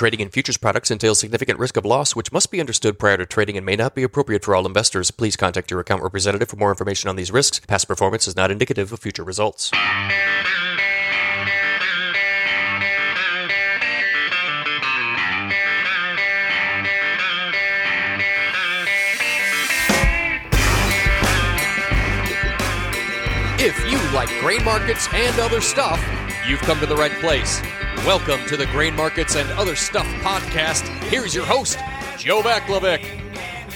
Trading in futures products entails significant risk of loss, which must be understood prior to trading and may not be appropriate for all investors. Please contact your account representative for more information on these risks. Past performance is not indicative of future results. If you like grain markets and other stuff, you've come to the right place. Welcome to the Grain Markets and Other Stuff podcast. Here's your host, Joe Vaclavik.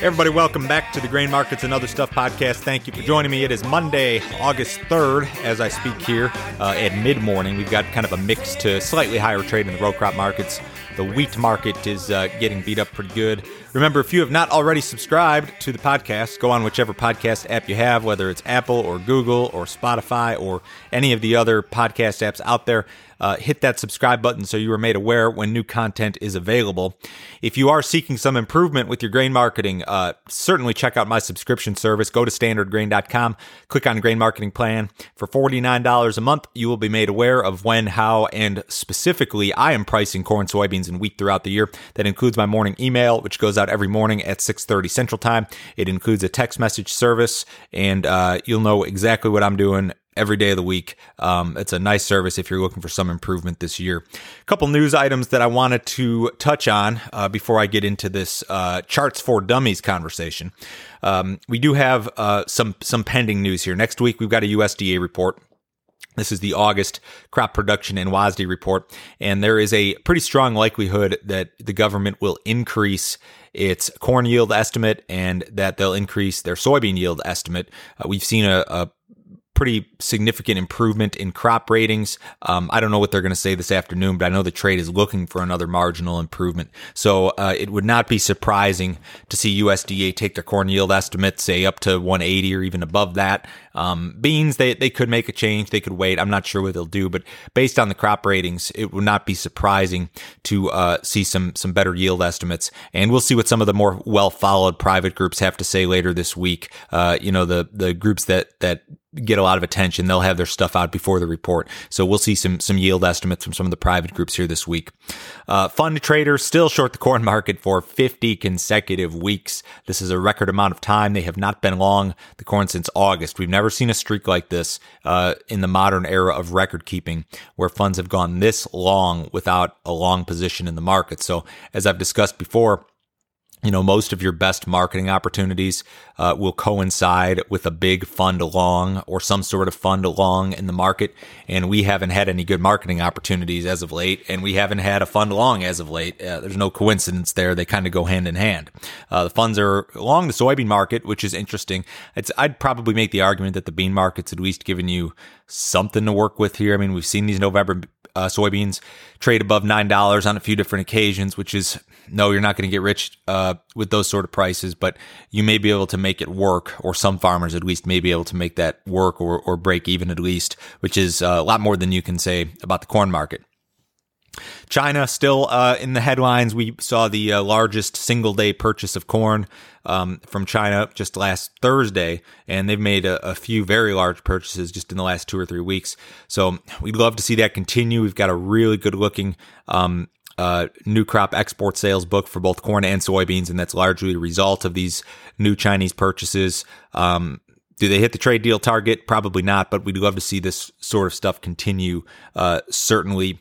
Everybody, welcome back to the Grain Markets and Other Stuff podcast. Thank you for joining me. It is Monday, August 3rd, as I speak here uh, at mid morning. We've got kind of a mix to slightly higher trade in the row crop markets. The wheat market is uh, getting beat up pretty good. Remember, if you have not already subscribed to the podcast, go on whichever podcast app you have, whether it's Apple or Google or Spotify or any of the other podcast apps out there. Uh, hit that subscribe button so you are made aware when new content is available. If you are seeking some improvement with your grain marketing, uh, certainly check out my subscription service. Go to standardgrain.com, click on Grain Marketing Plan. For $49 a month, you will be made aware of when, how, and specifically, I am pricing corn, soybeans, and wheat throughout the year. That includes my morning email, which goes out every morning at 6.30 Central Time. It includes a text message service, and uh, you'll know exactly what I'm doing every day of the week. Um, it's a nice service if you're looking for some improvement this year. A couple news items that I wanted to touch on uh, before I get into this uh, charts for dummies conversation. Um, we do have uh, some some pending news here. Next week we've got a USDA report. This is the August crop production and WASDE report, and there is a pretty strong likelihood that the government will increase its corn yield estimate and that they'll increase their soybean yield estimate. Uh, we've seen a, a pretty significant improvement in crop ratings. Um, I don't know what they're going to say this afternoon, but I know the trade is looking for another marginal improvement. So uh, it would not be surprising to see USDA take their corn yield estimate, say up to 180 or even above that. Um, beans, they, they could make a change. They could wait. I'm not sure what they'll do, but based on the crop ratings, it would not be surprising to uh, see some some better yield estimates. And we'll see what some of the more well followed private groups have to say later this week. Uh, you know, the the groups that that get a lot of attention. They'll have their stuff out before the report. So we'll see some, some yield estimates from some of the private groups here this week. Uh, fund traders still short the corn market for 50 consecutive weeks. This is a record amount of time. They have not been long the corn since August. We've never seen a streak like this, uh, in the modern era of record keeping where funds have gone this long without a long position in the market. So as I've discussed before, you know, most of your best marketing opportunities uh, will coincide with a big fund along or some sort of fund along in the market. And we haven't had any good marketing opportunities as of late, and we haven't had a fund along as of late. Uh, there's no coincidence there; they kind of go hand in hand. Uh, the funds are along the soybean market, which is interesting. It's, I'd probably make the argument that the bean market's at least given you something to work with here. I mean, we've seen these November uh, soybeans trade above nine dollars on a few different occasions, which is no, you're not going to get rich uh, with those sort of prices, but you may be able to make it work, or some farmers at least may be able to make that work or, or break even at least, which is uh, a lot more than you can say about the corn market. China still uh, in the headlines. We saw the uh, largest single day purchase of corn um, from China just last Thursday, and they've made a, a, few very large purchases just in the last two or three weeks. So we'd love to see that continue. We've got a really good looking um, uh, new crop export sales book for both corn and soybeans, and that's largely a result of these new Chinese purchases. Um, do they hit the trade deal target? Probably not, but we'd love to see this sort of stuff continue. Uh, certainly.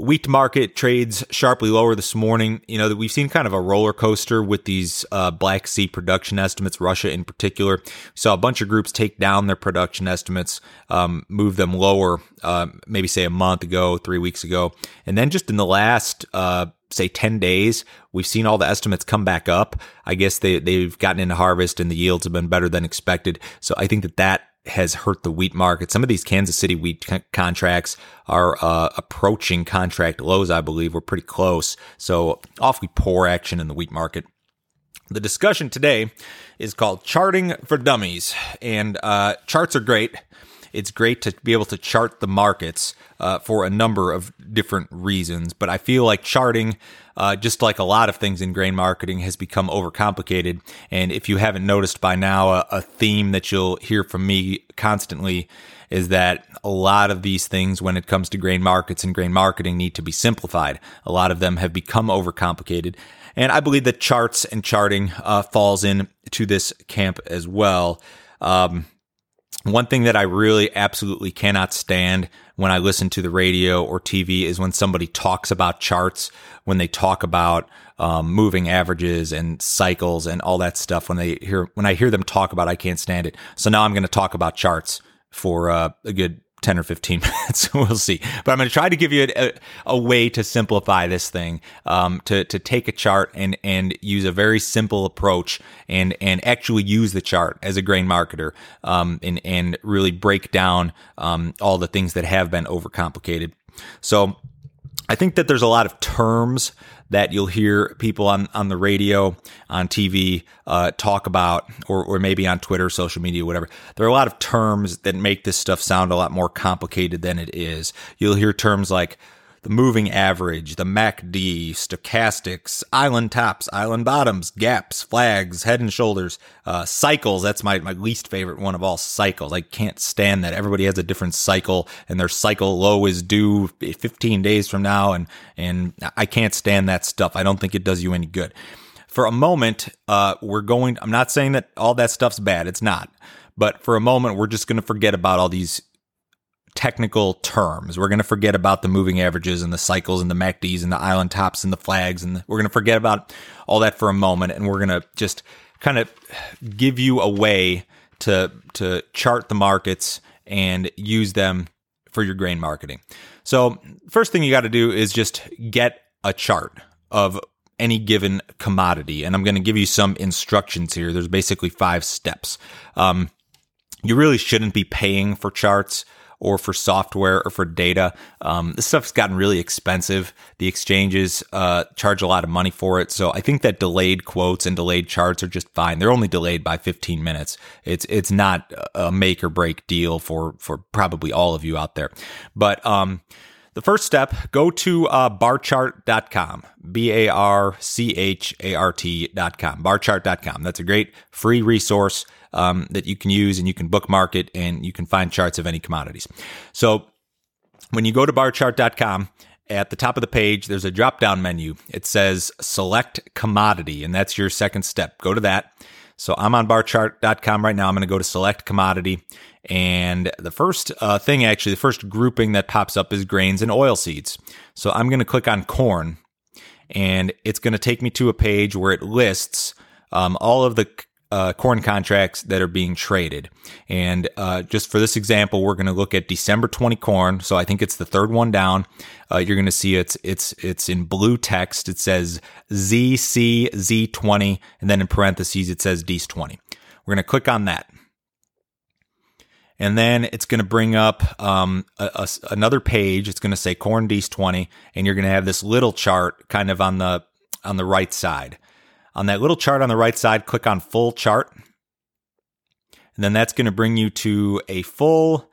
Wheat market trades sharply lower this morning. You know that we've seen kind of a roller coaster with these uh, Black Sea production estimates, Russia in particular. We saw a bunch of groups take down their production estimates, um, move them lower, uh, maybe say a month ago, three weeks ago, and then just in the last uh, say 10 days, we've seen all the estimates come back up. I guess they, they've gotten into harvest and the yields have been better than expected. So I think that that has hurt the wheat market. Some of these Kansas City wheat c- contracts are uh, approaching contract lows, I believe. We're pretty close. So, awfully poor action in the wheat market. The discussion today is called Charting for Dummies, and uh, charts are great. It's great to be able to chart the markets uh, for a number of different reasons, but I feel like charting uh, just like a lot of things in grain marketing, has become overcomplicated. And if you haven't noticed by now, a, a theme that you'll hear from me constantly is that a lot of these things, when it comes to grain markets and grain marketing, need to be simplified. A lot of them have become overcomplicated. And I believe that charts and charting uh, falls into this camp as well. Um, one thing that I really absolutely cannot stand when I listen to the radio or TV is when somebody talks about charts, when they talk about um, moving averages and cycles and all that stuff. When they hear when I hear them talk about, it, I can't stand it. So now I'm going to talk about charts for uh, a good 10 or 15 minutes. we'll see. But I'm going to try to give you a, a way to simplify this thing, um, to, to take a chart and, and use a very simple approach and, and actually use the chart as a grain marketer, um, and, and really break down, um, all the things that have been overcomplicated. So I think that there's a lot of terms that you'll hear people on, on the radio, on TV, uh, talk about, or, or maybe on Twitter, social media, whatever. There are a lot of terms that make this stuff sound a lot more complicated than it is. You'll hear terms like the moving average, the MACD, stochastics, island tops, island bottoms, gaps, flags, head and shoulders, uh, cycles. That's my, my least favorite one of all cycles. I can't stand that. Everybody has a different cycle and their cycle low is due 15 days from now. And, and I can't stand that stuff. I don't think it does you any good. For a moment, uh, we're going, I'm not saying that all that stuff's bad. It's not. But for a moment, we're just going to forget about all these technical terms. We're going to forget about the moving averages and the cycles and the MACDs and the island tops and the flags. And we're going to forget about all that for a moment. And we're going to just kind of give you a way to, to chart the markets and use them for your grain marketing. So first thing you got to do is just get a chart of any given commodity. And I'm going to give you some instructions here. There's basically five steps. Um, you really shouldn't be paying for charts or for software or for data. Um, this stuff's gotten really expensive. The exchanges uh, charge a lot of money for it. So I think that delayed quotes and delayed charts are just fine. They're only delayed by 15 minutes. It's it's not a make or break deal for for probably all of you out there. But um, the first step, go to uh, barchart.com, B A R C H A R T.com, barchart.com. That's a great free resource um, that you can use and you can bookmark it and you can find charts of any commodities. So when you go to barchart.com, at the top of the page, there's a drop down menu. It says select commodity, and that's your second step. Go to that. So I'm on barchart.com right now. I'm going to go to select commodity. And the first uh, thing, actually, the first grouping that pops up is grains and oil seeds. So I'm going to click on corn, and it's going to take me to a page where it lists um, all of the uh, corn contracts that are being traded. And uh, just for this example, we're going to look at December 20 corn. So I think it's the third one down. Uh, you're going to see it's it's it's in blue text. It says ZCZ20, and then in parentheses it says DEES20. We're going to click on that. And then it's going to bring up um, a, a, another page. It's going to say corn DEES20, and you're going to have this little chart kind of on the on the right side. On that little chart on the right side, click on full chart. And then that's going to bring you to a full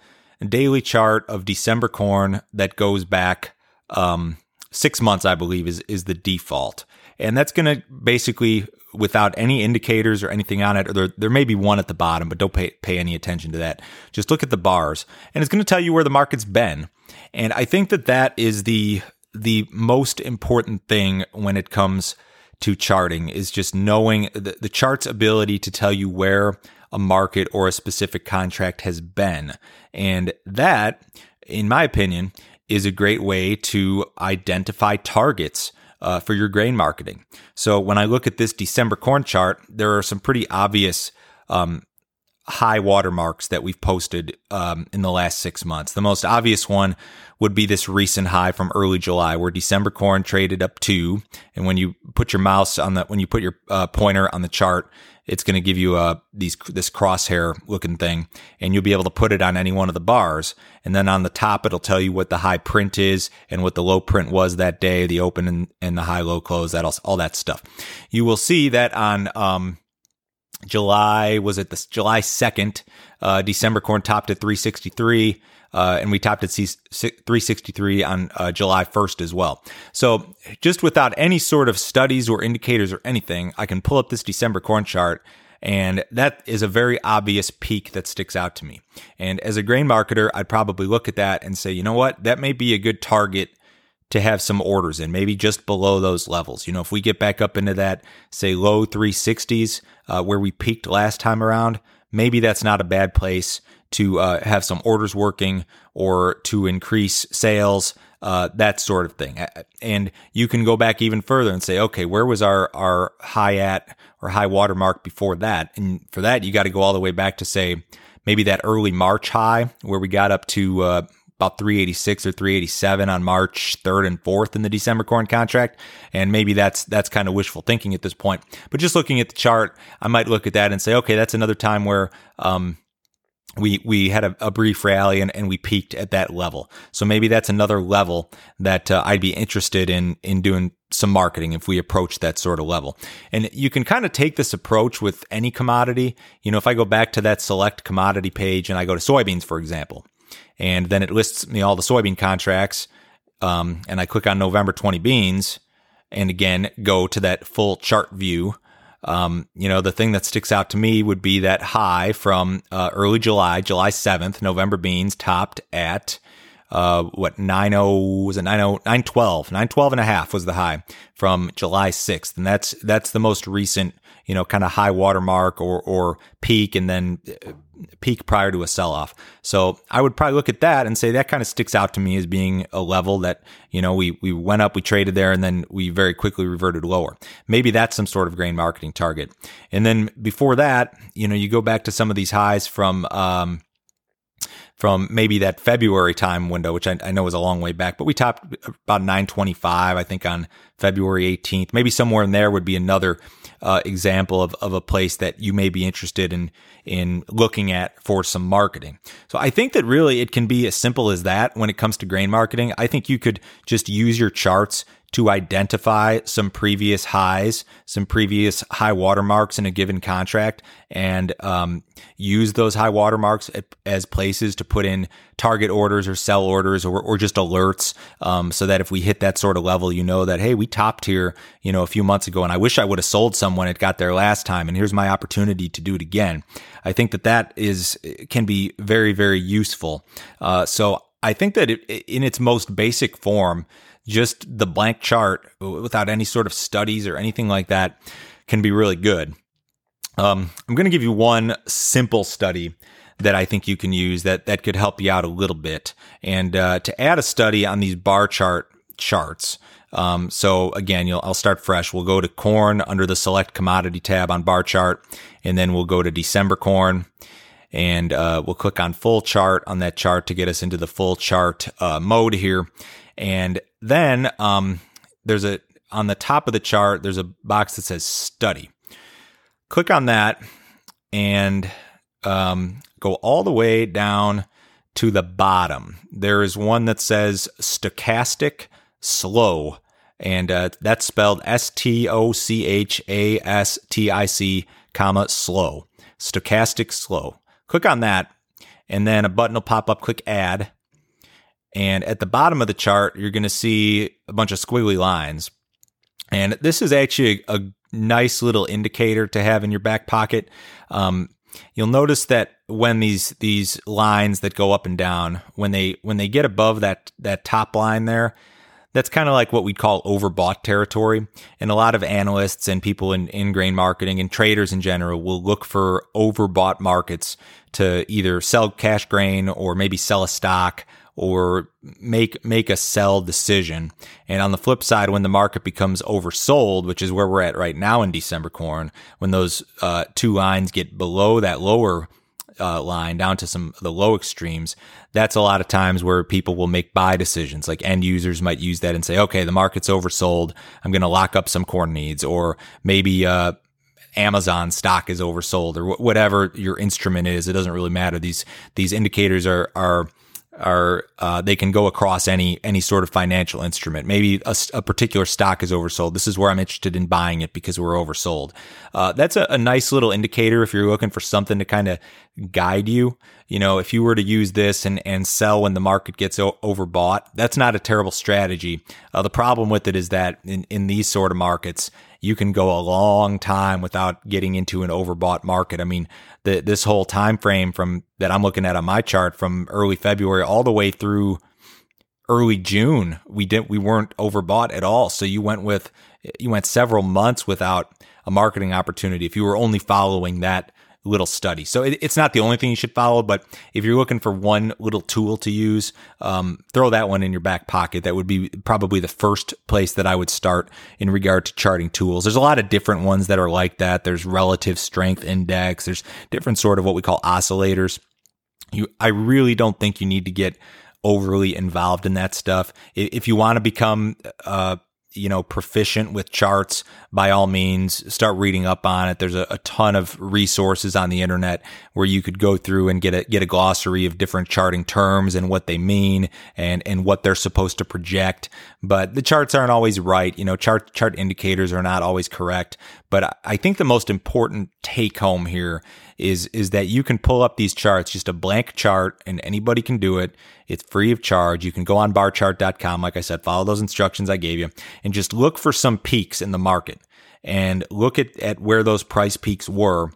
daily chart of December corn that goes back um, six months, I believe, is, is the default. And that's going to basically, without any indicators or anything on it, or there, there may be one at the bottom, but don't pay, pay any attention to that. Just look at the bars and it's going to tell you where the market's been. And I think that that is the, the most important thing when it comes to charting is just knowing the, the chart's ability to tell you where a market or a specific contract has been. And that, in my opinion, is a great way to identify targets uh, for your grain marketing. So when I look at this December corn chart, there are some pretty obvious um, high watermarks that we've posted um, in the last six months. The most obvious one would be this recent high from early July, where December corn traded up two. And when you put your mouse on the, when you put your uh, pointer on the chart, it's going to give you uh, these this crosshair looking thing, and you'll be able to put it on any one of the bars. And then on the top, it'll tell you what the high print is and what the low print was that day, the open and, and the high low close, that all, all that stuff. You will see that on um, July was it the July 2nd, uh, December corn topped at 363. Uh, and we topped at 363 on uh, July 1st as well. So, just without any sort of studies or indicators or anything, I can pull up this December corn chart And that is a very obvious peak that sticks out to me. And as a grain marketer, I'd probably look at that and say, you know what? That may be a good target to have some orders in, maybe just below those levels. You know, if we get back up into that, say, low 360s uh, where we peaked last time around, maybe that's not a bad place to uh, have some orders working or to increase sales, uh, that sort of thing. And you can go back even further and say, okay, where was our, our high at or high watermark before that? And for that, you got to go all the way back to say maybe that early March high where we got up to uh, about 386 or 387 on March 3rd and 4th in the December corn contract. And maybe that's, that's kind of wishful thinking at this point. But just looking at the chart, I might look at that and say, okay, that's another time where, um, we we had a, a brief rally and, and we peaked at that level. So maybe that's another level that uh, I'd be interested in in doing some marketing if we approach that sort of level. And you can kind of take this approach with any commodity. You know, if I go back to that select commodity page and I go to soybeans, for example, and then it lists me all the soybean contracts. Um, and I click on November 20 beans and again go to that full chart view. Um, you know, the thing that sticks out to me would be that high from uh, early July, July 7th, November beans topped at uh, what 90 was it 90 912 912 and a half was the high from July 6th and that's that's the most recent you know kind of high watermark or or peak and then uh, peak prior to a sell off. So I would probably look at that and say that kind of sticks out to me as being a level that, you know, we, we went up, we traded there, and then we very quickly reverted lower. Maybe that's some sort of grain marketing target. And then before that, you know, you go back to some of these highs from, um, from maybe that February time window, which I, I, know is a long way back, but we topped about 925, I think on February 18th. Maybe somewhere in there would be another uh, example of, of a place that you may be interested in in looking at for some marketing. So I think that really it can be as simple as that when it comes to grain marketing. I think you could just use your charts to identify some previous highs, some previous high watermarks in a given contract, and um, use those high watermarks as places to put in target orders or sell orders or, or just alerts, um, so that if we hit that sort of level, you know that hey, we topped here, you know, a few months ago, and I wish I would have sold someone it got there last time, and here's my opportunity to do it again. I think that that is can be very very useful. Uh, so I think that it, in its most basic form just the blank chart without any sort of studies or anything like that can be really good. Um, I'm going to give you one simple study that I think you can use that that could help you out a little bit. And uh, to add a study on these bar chart charts. Um, so again, I'll start fresh. We'll go to corn under the select commodity tab on bar chart, and then we'll go to December corn, and uh, we'll click on full chart on that chart to get us into the full chart uh, mode here. And then um, there's a on the top of the chart, there's a box that says study. Click on that and um, go all the way down to the bottom. There is one that says stochastic slow, and uh, that's spelled S T O C H A S T I C, comma slow. Stochastic slow. Click on that, and then a button will pop up. Click add, and at the bottom of the chart, you're going to see a bunch of squiggly lines. And this is actually a, nice little indicator to have in your back pocket. Um, you'll notice that when these these lines that go up and down, when they when they get above that that top line there, that's kind of like what we'd call overbought territory. And a lot of analysts and people in, in grain marketing and traders in general will look for overbought markets to either sell cash grain or maybe sell a stock or make make a sell decision. And on the flip side, when the market becomes oversold, which is where we're at right now in December corn, when those uh, two lines get below that lower uh, line down to some the low extremes, that's a lot of times where people will make buy decisions. Like end users might use that and say, okay, the market's oversold. I'm going to lock up some corn needs, or maybe uh, Amazon stock is oversold, or whatever your instrument is. It doesn't really matter. These these indicators are are are uh, they can go across any any sort of financial instrument. Maybe a, a, particular stock is oversold. This is where I'm interested in buying it because we're oversold. Uh, that's a, a, nice little indicator if you're looking for something to kind of guide you. You know, if you were to use this and, and sell when the market gets o- overbought, that's not a terrible strategy. Uh, the problem with it is that in, in these sort of markets, you can go a long time without getting into an overbought market. I mean, the, this whole time frame from that I'm looking at on my chart from early February all the way through early June, we didn't we weren't overbought at all. So you went with you went several months without a marketing opportunity if you were only following that little study. So it, it's not the only thing you should follow, but if you're looking for one little tool to use, um, throw that one in your back pocket. That would be probably the first place that I would start in regard to charting tools. There's a lot of different ones that are like that. There's relative strength index. There's different sort of what we call oscillators. You, I really don't think you need to get overly involved in that stuff. If you want to become, uh, you know, proficient with charts, by all means, start reading up on it. There's a, a, ton of resources on the internet where you could go through and get a get a glossary of different charting terms and what they mean and and what they're supposed to project. But the charts aren't always right. You know, chart chart indicators are not always correct. But I think the most important take home here is is that you can pull up these charts, just a blank chart, and anybody can do it. It's free of charge. You can go on barchart.com, like I said, follow those instructions I gave you, and just look for some peaks in the market and look at, at where those price peaks were.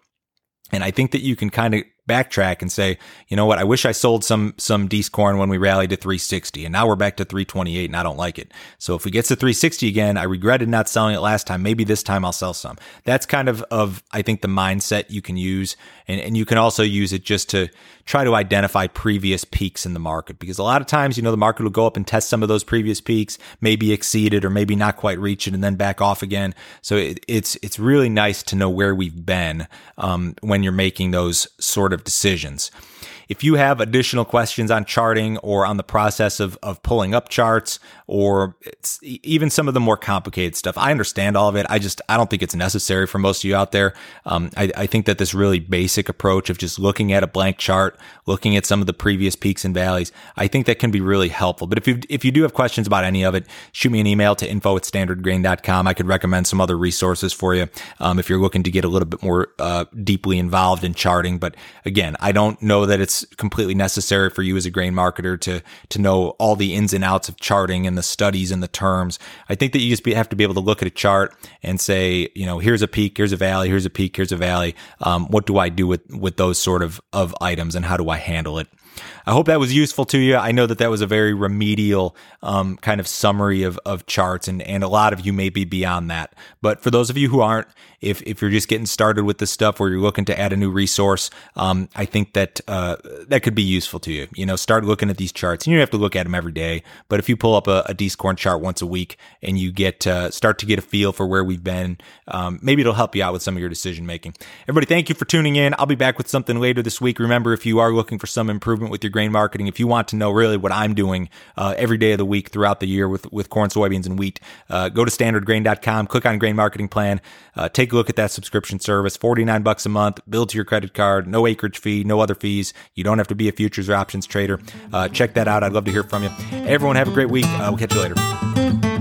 And I think that you can kind of backtrack and say, you know what, I wish I sold some some Dees corn when we rallied to 360 and now we're back to 328 and I don't like it. So if we get to 360 again, I regretted not selling it last time. Maybe this time I'll sell some. That's kind of of I think the mindset you can use and, and you can also use it just to try to identify previous peaks in the market because a lot of times, you know, the market will go up and test some of those previous peaks, maybe exceed it or maybe not quite reach it and then back off again. So it, it's, it's really nice to know where we've been, um, when you're making those sort of decisions. If you have additional questions on charting or on the process of, of pulling up charts or even some of the more complicated stuff, I understand all of it. I just, I don't think it's necessary for most of you out there. Um, I, I think that this really basic approach of just looking at a blank chart, looking at some of the previous peaks and valleys, I think that can be really helpful. But if you, if you do have questions about any of it, shoot me an email to info at standardgrain.com. I could recommend some other resources for you. Um, if you're looking to get a little bit more, uh, deeply involved in charting. But again, I don't know that it's completely necessary for you as a grain marketer to to know all the ins and outs of charting and the studies and the terms. I think that you just be, have to be able to look at a chart and say, you know, here's a peak, here's a valley, here's a peak, here's a valley. Um, what do I do with with those sort of of items, and how do I handle it? I hope that was useful to you. I know that that was a very remedial um, kind of summary of, of charts, and, and a lot of you may be beyond that. But for those of you who aren't, if, if you're just getting started with this stuff or you're looking to add a new resource, um, I think that uh, that could be useful to you. You know, start looking at these charts. And you don't have to look at them every day, but if you pull up a, a Dees corn chart once a week and you get start to get a feel for where we've been, um, maybe it'll help you out with some of your decision making. Everybody, thank you for tuning in. I'll be back with something later this week. Remember, if you are looking for some improvement with your grain marketing, if you want to know really what I'm doing uh, every day of the week throughout the year with, with corn, soybeans, and wheat, uh, go to standardgrain.com, click on grain marketing plan, uh, take a look at that subscription service, 49 bucks a month, billed to your credit card, no acreage fee, no other fees. You don't have to be a futures or options trader. Uh, check that out. I'd love to hear from you. Everyone have a great week. Uh, we'll catch you later.